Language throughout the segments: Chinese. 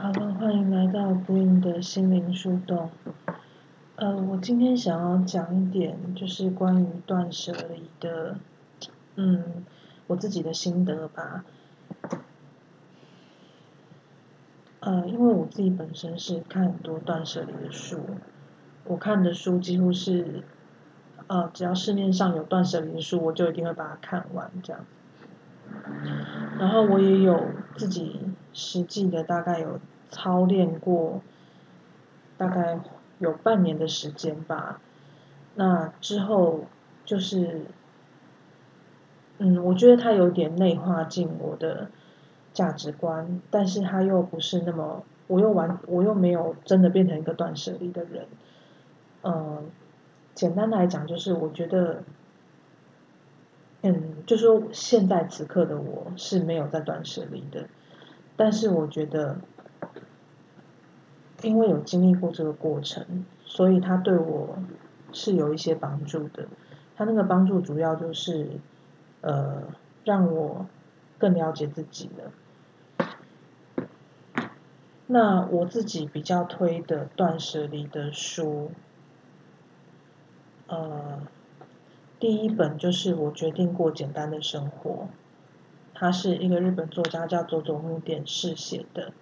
Hello，欢迎来到 Green 的心灵树洞。呃，我今天想要讲一点，就是关于断舍离的，嗯，我自己的心得吧。呃，因为我自己本身是看很多断舍离的书，我看的书几乎是，呃，只要市面上有断舍离的书，我就一定会把它看完这样。然后我也有自己实际的大概有操练过，大概有半年的时间吧。那之后就是，嗯，我觉得它有点内化进我的价值观，但是它又不是那么，我又完，我又没有真的变成一个断舍离的人。嗯，简单来讲，就是我觉得。嗯，就说现在此刻的我是没有在断舍离的，但是我觉得，因为有经历过这个过程，所以他对我是有一些帮助的。他那个帮助主要就是，呃，让我更了解自己了。那我自己比较推的断舍离的书，呃。第一本就是我决定过简单的生活，他是一个日本作家叫佐佐木典士写的。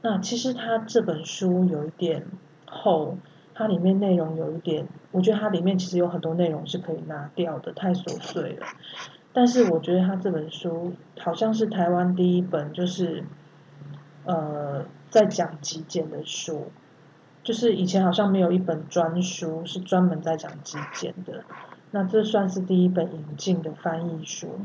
那其实他这本书有一点厚，它里面内容有一点，我觉得它里面其实有很多内容是可以拿掉的，太琐碎了。但是我觉得他这本书好像是台湾第一本，就是呃在讲极简的书，就是以前好像没有一本专书是专门在讲极简的。那这算是第一本引进的翻译书。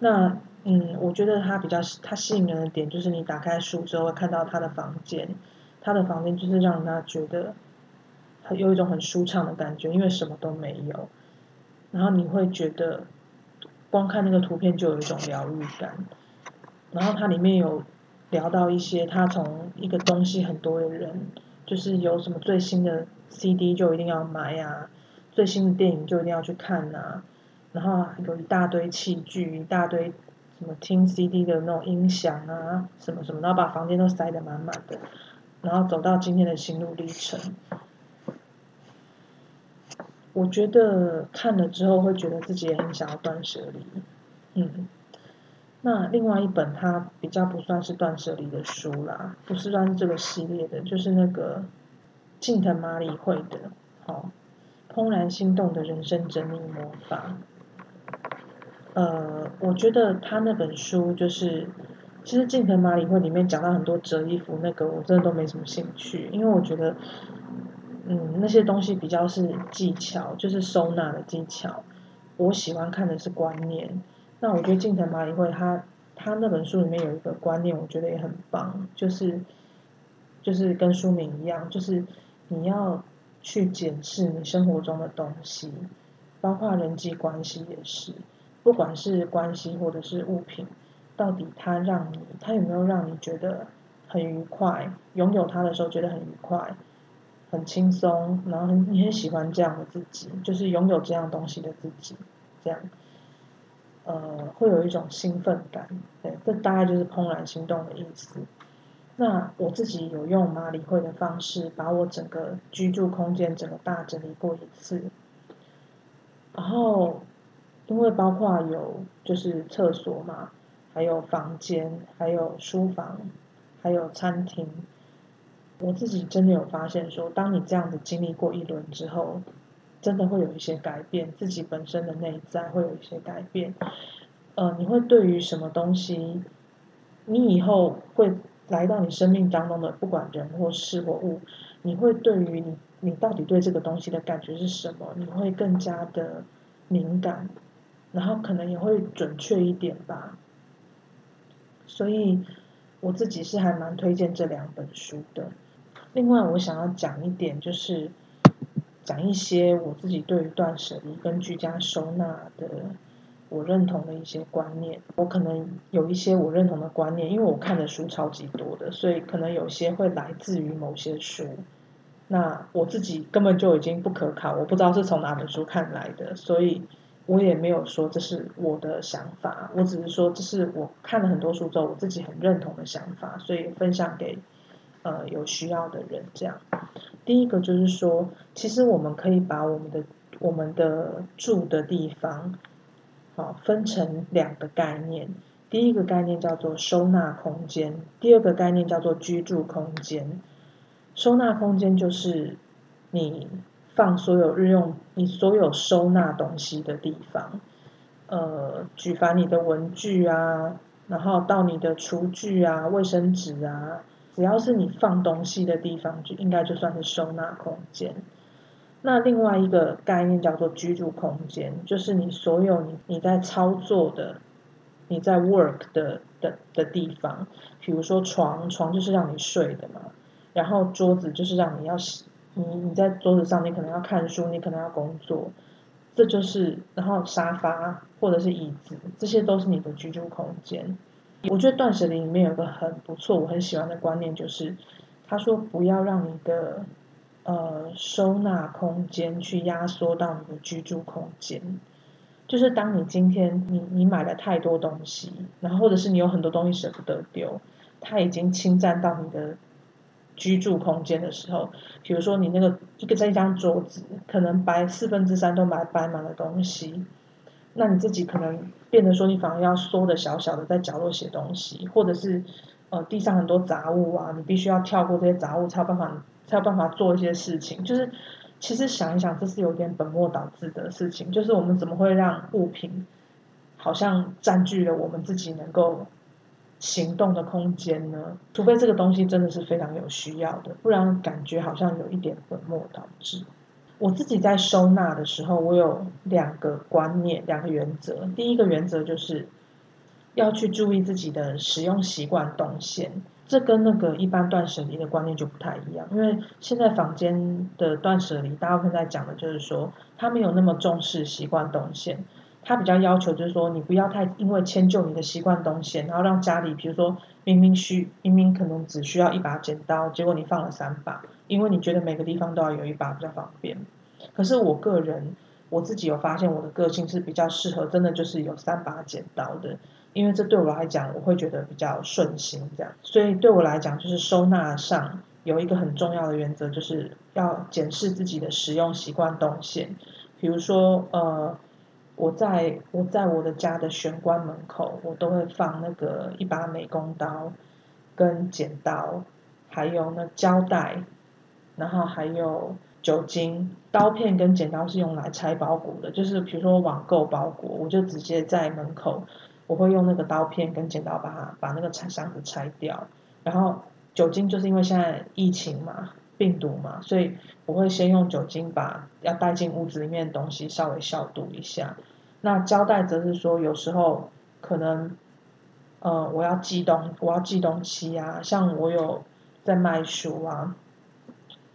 那嗯，我觉得它比较它吸引人的点就是你打开书之后会看到他的房间，他的房间就是让他觉得，有一种很舒畅的感觉，因为什么都没有。然后你会觉得，光看那个图片就有一种疗愈感。然后它里面有聊到一些他从一个东西很多的人，就是有什么最新的 CD 就一定要买呀。最新的电影就一定要去看呐，然后有一大堆器具，一大堆什么听 CD 的那种音响啊，什么什么，然后把房间都塞得满满的，然后走到今天的心路历程。我觉得看了之后会觉得自己也很想要断舍离，嗯。那另外一本它比较不算是断舍离的书啦，不是算是这个系列的，就是那个近藤麻里惠的，好。怦然心动的人生整理魔法，呃，我觉得他那本书就是，其实近藤麻里惠里面讲到很多折衣服那个，我真的都没什么兴趣，因为我觉得，嗯，那些东西比较是技巧，就是收纳的技巧，我喜欢看的是观念。那我觉得近藤麻里惠他他那本书里面有一个观念，我觉得也很棒，就是就是跟书名一样，就是你要。去检视你生活中的东西，包括人际关系也是，不管是关系或者是物品，到底它让你，它有没有让你觉得很愉快？拥有它的时候觉得很愉快，很轻松，然后你很喜欢这样的自己，就是拥有这样东西的自己，这样，呃，会有一种兴奋感，对，这大概就是怦然心动的意思。那我自己有用马里会的方式，把我整个居住空间整个大整理过一次。然后，因为包括有就是厕所嘛，还有房间，还有书房，还有餐厅，我自己真的有发现说，当你这样子经历过一轮之后，真的会有一些改变，自己本身的内在会有一些改变。呃，你会对于什么东西，你以后会。来到你生命当中的不管人或事或物，你会对于你你到底对这个东西的感觉是什么？你会更加的敏感，然后可能也会准确一点吧。所以我自己是还蛮推荐这两本书的。另外，我想要讲一点，就是讲一些我自己对于断舍离跟居家收纳的。我认同的一些观念，我可能有一些我认同的观念，因为我看的书超级多的，所以可能有些会来自于某些书。那我自己根本就已经不可考，我不知道是从哪本书看来的，所以我也没有说这是我的想法，我只是说这是我看了很多书之后我自己很认同的想法，所以分享给呃有需要的人。这样，第一个就是说，其实我们可以把我们的我们的住的地方，好分成两个概念。第一个概念叫做收纳空间，第二个概念叫做居住空间。收纳空间就是你。放所有日用你所有收纳东西的地方，呃，举凡你的文具啊，然后到你的厨具啊、卫生纸啊，只要是你放东西的地方，就应该就算是收纳空间。那另外一个概念叫做居住空间，就是你所有你你在操作的、你在 work 的的的地方，比如说床，床就是让你睡的嘛，然后桌子就是让你要洗。你你在桌子上，你可能要看书，你可能要工作，这就是，然后沙发或者是椅子，这些都是你的居住空间。我觉得断舍离里面有个很不错，我很喜欢的观念，就是他说不要让你的呃收纳空间去压缩到你的居住空间。就是当你今天你你买了太多东西，然后或者是你有很多东西舍不得丢，它已经侵占到你的。居住空间的时候，比如说你那个一个这一张桌子，可能摆四分之三都摆摆满了东西，那你自己可能变得说你反而要缩的小小的在角落写东西，或者是呃地上很多杂物啊，你必须要跳过这些杂物才有办法才有办法做一些事情。就是其实想一想，这是有点本末倒置的事情，就是我们怎么会让物品好像占据了我们自己能够。行动的空间呢？除非这个东西真的是非常有需要的，不然感觉好像有一点本末倒置。我自己在收纳的时候，我有两个观念，两个原则。第一个原则就是要去注意自己的使用习惯动线，这跟那个一般断舍离的观念就不太一样。因为现在房间的断舍离，大部分在讲的就是说，他没有那么重视习惯动线。他比较要求就是说，你不要太因为迁就你的习惯动线，然后让家里，比如说明明需明明可能只需要一把剪刀，结果你放了三把，因为你觉得每个地方都要有一把比较方便。可是我个人我自己有发现，我的个性是比较适合真的就是有三把剪刀的，因为这对我来讲，我会觉得比较顺心这样。所以对我来讲，就是收纳上有一个很重要的原则，就是要检视自己的使用习惯动线，比如说呃。我在我在我的家的玄关门口，我都会放那个一把美工刀，跟剪刀，还有那胶带，然后还有酒精。刀片跟剪刀是用来拆包裹的，就是比如说网购包裹，我就直接在门口，我会用那个刀片跟剪刀把它把那个拆箱子拆掉。然后酒精就是因为现在疫情嘛。病毒嘛，所以我会先用酒精把要带进屋子里面的东西稍微消毒一下。那胶带则是说，有时候可能，呃，我要寄东我要寄东西啊，像我有在卖书啊，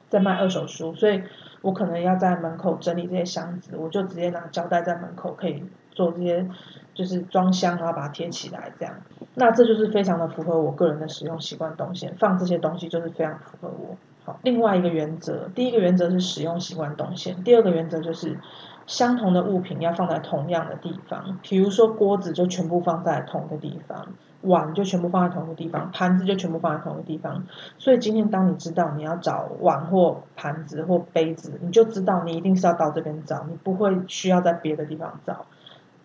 在卖二手书，所以我可能要在门口整理这些箱子，我就直接拿胶带在门口可以做这些，就是装箱，然后把它贴起来这样。那这就是非常的符合我个人的使用习惯动线，放这些东西就是非常符合我。好另外一个原则，第一个原则是使用习惯动线，第二个原则就是相同的物品要放在同样的地方。比如说锅子就全部放在同一个地方，碗就全部放在同一个地方，盘子就全部放在同一个地方。所以今天当你知道你要找碗或盘子或杯子，你就知道你一定是要到这边找，你不会需要在别的地方找。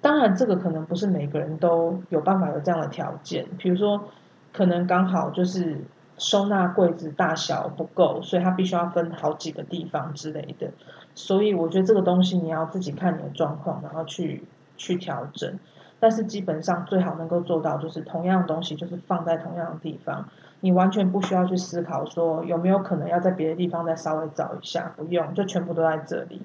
当然，这个可能不是每个人都有办法有这样的条件，比如说可能刚好就是。收纳柜子大小不够，所以它必须要分好几个地方之类的。所以我觉得这个东西你要自己看你的状况，然后去去调整。但是基本上最好能够做到，就是同样的东西就是放在同样的地方，你完全不需要去思考说有没有可能要在别的地方再稍微找一下，不用，就全部都在这里。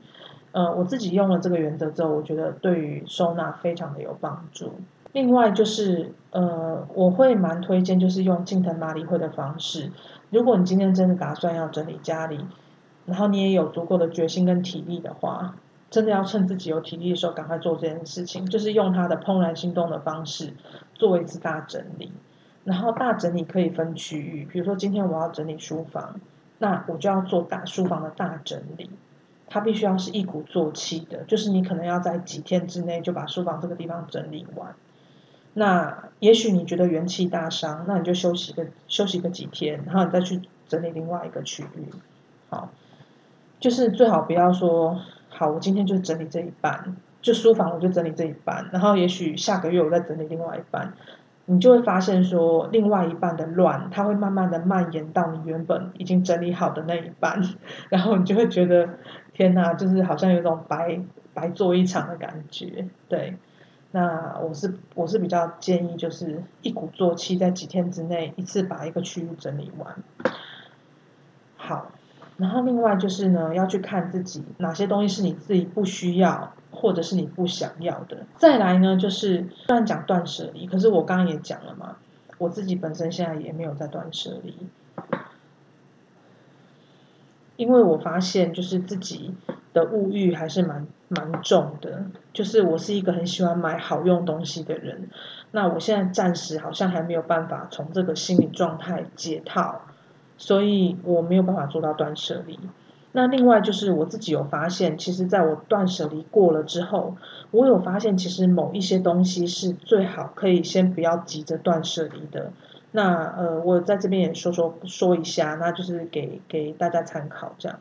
呃，我自己用了这个原则之后，我觉得对于收纳非常的有帮助。另外就是，呃，我会蛮推荐，就是用近藤麻里惠的方式。如果你今天真的打算要整理家里，然后你也有足够的决心跟体力的话，真的要趁自己有体力的时候赶快做这件事情，就是用他的怦然心动的方式做一次大整理。然后大整理可以分区域，比如说今天我要整理书房，那我就要做大书房的大整理。它必须要是一鼓作气的，就是你可能要在几天之内就把书房这个地方整理完。那也许你觉得元气大伤，那你就休息个休息个几天，然后你再去整理另外一个区域。好，就是最好不要说，好，我今天就整理这一半，就书房我就整理这一半，然后也许下个月我再整理另外一半，你就会发现说，另外一半的乱，它会慢慢的蔓延到你原本已经整理好的那一半，然后你就会觉得，天哪，就是好像有种白白做一场的感觉，对。那我是我是比较建议，就是一鼓作气，在几天之内一次把一个区域整理完。好，然后另外就是呢，要去看自己哪些东西是你自己不需要，或者是你不想要的。再来呢，就是虽然讲断舍离，可是我刚刚也讲了嘛，我自己本身现在也没有在断舍离，因为我发现就是自己。的物欲还是蛮蛮重的，就是我是一个很喜欢买好用东西的人，那我现在暂时好像还没有办法从这个心理状态解套，所以我没有办法做到断舍离。那另外就是我自己有发现，其实在我断舍离过了之后，我有发现其实某一些东西是最好可以先不要急着断舍离的。那呃，我在这边也说说说一下，那就是给给大家参考这样。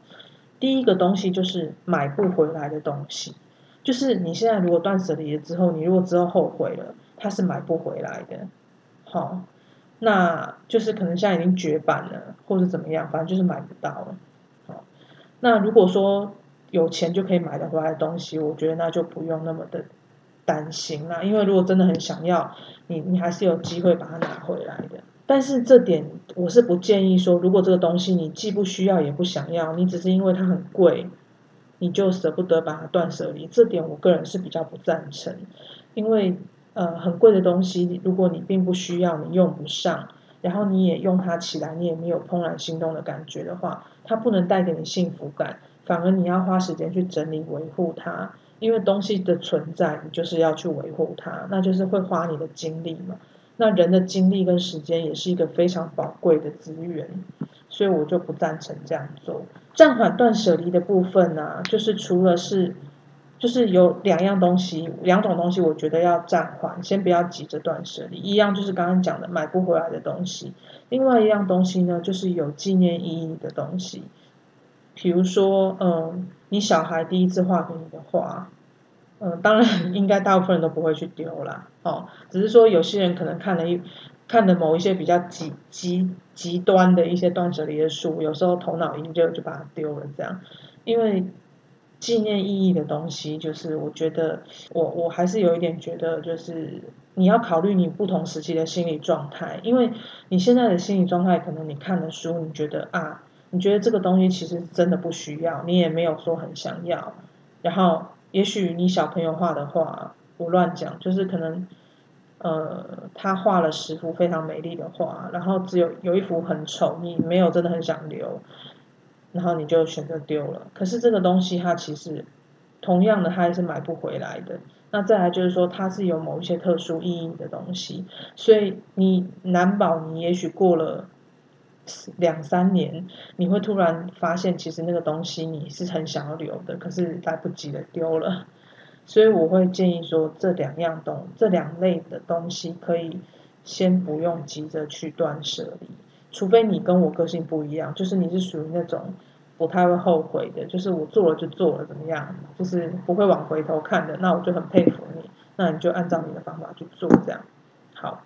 第一个东西就是买不回来的东西，就是你现在如果断舍离了之后，你如果之后后悔了，它是买不回来的。好，那就是可能现在已经绝版了，或者怎么样，反正就是买不到了。好，那如果说有钱就可以买得回来的东西，我觉得那就不用那么的担心啦，因为如果真的很想要，你你还是有机会把它拿回来的。但是这点我是不建议说，如果这个东西你既不需要也不想要，你只是因为它很贵，你就舍不得把它断舍离。这点我个人是比较不赞成，因为呃很贵的东西，如果你并不需要，你用不上，然后你也用它起来，你也没有怦然心动的感觉的话，它不能带给你幸福感，反而你要花时间去整理维护它，因为东西的存在，你就是要去维护它，那就是会花你的精力嘛。那人的精力跟时间也是一个非常宝贵的资源，所以我就不赞成这样做。暂缓断舍离的部分呢，就是除了是，就是有两样东西，两种东西，我觉得要暂缓，先不要急着断舍离。一样就是刚刚讲的买不回来的东西，另外一样东西呢，就是有纪念意义的东西，比如说，嗯，你小孩第一次画给你的画。嗯，当然 应该大部分人都不会去丢啦，哦，只是说有些人可能看了一看的某一些比较极极极端的一些断舍离的书，有时候头脑一热就把它丢了这样。因为纪念意义的东西，就是我觉得我我还是有一点觉得，就是你要考虑你不同时期的心理状态，因为你现在的心理状态，可能你看的书，你觉得啊，你觉得这个东西其实真的不需要，你也没有说很想要，然后。也许你小朋友画的画，我乱讲，就是可能，呃，他画了十幅非常美丽的画，然后只有有一幅很丑，你没有真的很想留，然后你就选择丢了。可是这个东西它其实同样的，它还是买不回来的。那再来就是说，它是有某一些特殊意义的东西，所以你难保你也许过了。两三年，你会突然发现，其实那个东西你是很想要留的，可是来不及了，丢了。所以我会建议说，这两样东，这两类的东西，可以先不用急着去断舍离，除非你跟我个性不一样，就是你是属于那种不太会后悔的，就是我做了就做了，怎么样，就是不会往回头看的，那我就很佩服你，那你就按照你的方法去做，这样好。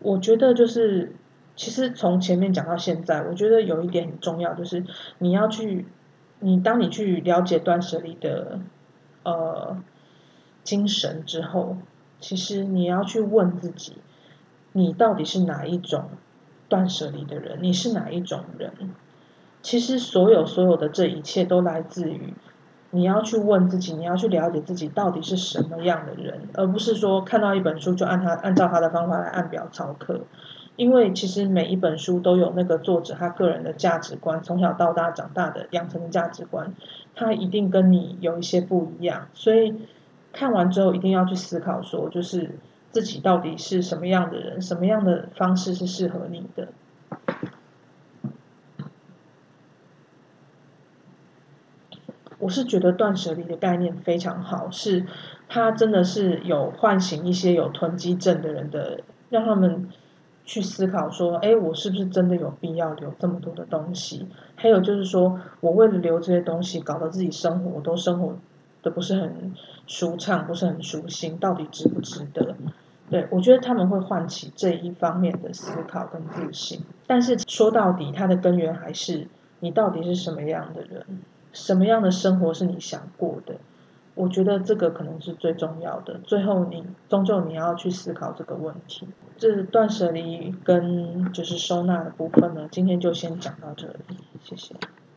我觉得就是。其实从前面讲到现在，我觉得有一点很重要，就是你要去，你当你去了解断舍离的呃精神之后，其实你要去问自己，你到底是哪一种断舍离的人？你是哪一种人？其实所有所有的这一切都来自于你要去问自己，你要去了解自己到底是什么样的人，而不是说看到一本书就按他按照他的方法来按表操课。因为其实每一本书都有那个作者他个人的价值观，从小到大长大的养成的价值观，他一定跟你有一些不一样，所以看完之后一定要去思考说，就是自己到底是什么样的人，什么样的方式是适合你的。我是觉得断舍离的概念非常好，是它真的是有唤醒一些有囤积症的人的，让他们去思考说，哎，我是不是真的有必要留这么多的东西？还有就是说我为了留这些东西，搞得自己生活都生活的不是很舒畅，不是很舒心，到底值不值得？对，我觉得他们会唤起这一方面的思考跟自信，但是说到底，它的根源还是你到底是什么样的人，什么样的生活是你想过的？我觉得这个可能是最重要的。最后，你终究你要去思考这个问题。这断舍离跟就是收纳的部分呢，今天就先讲到这里，谢谢。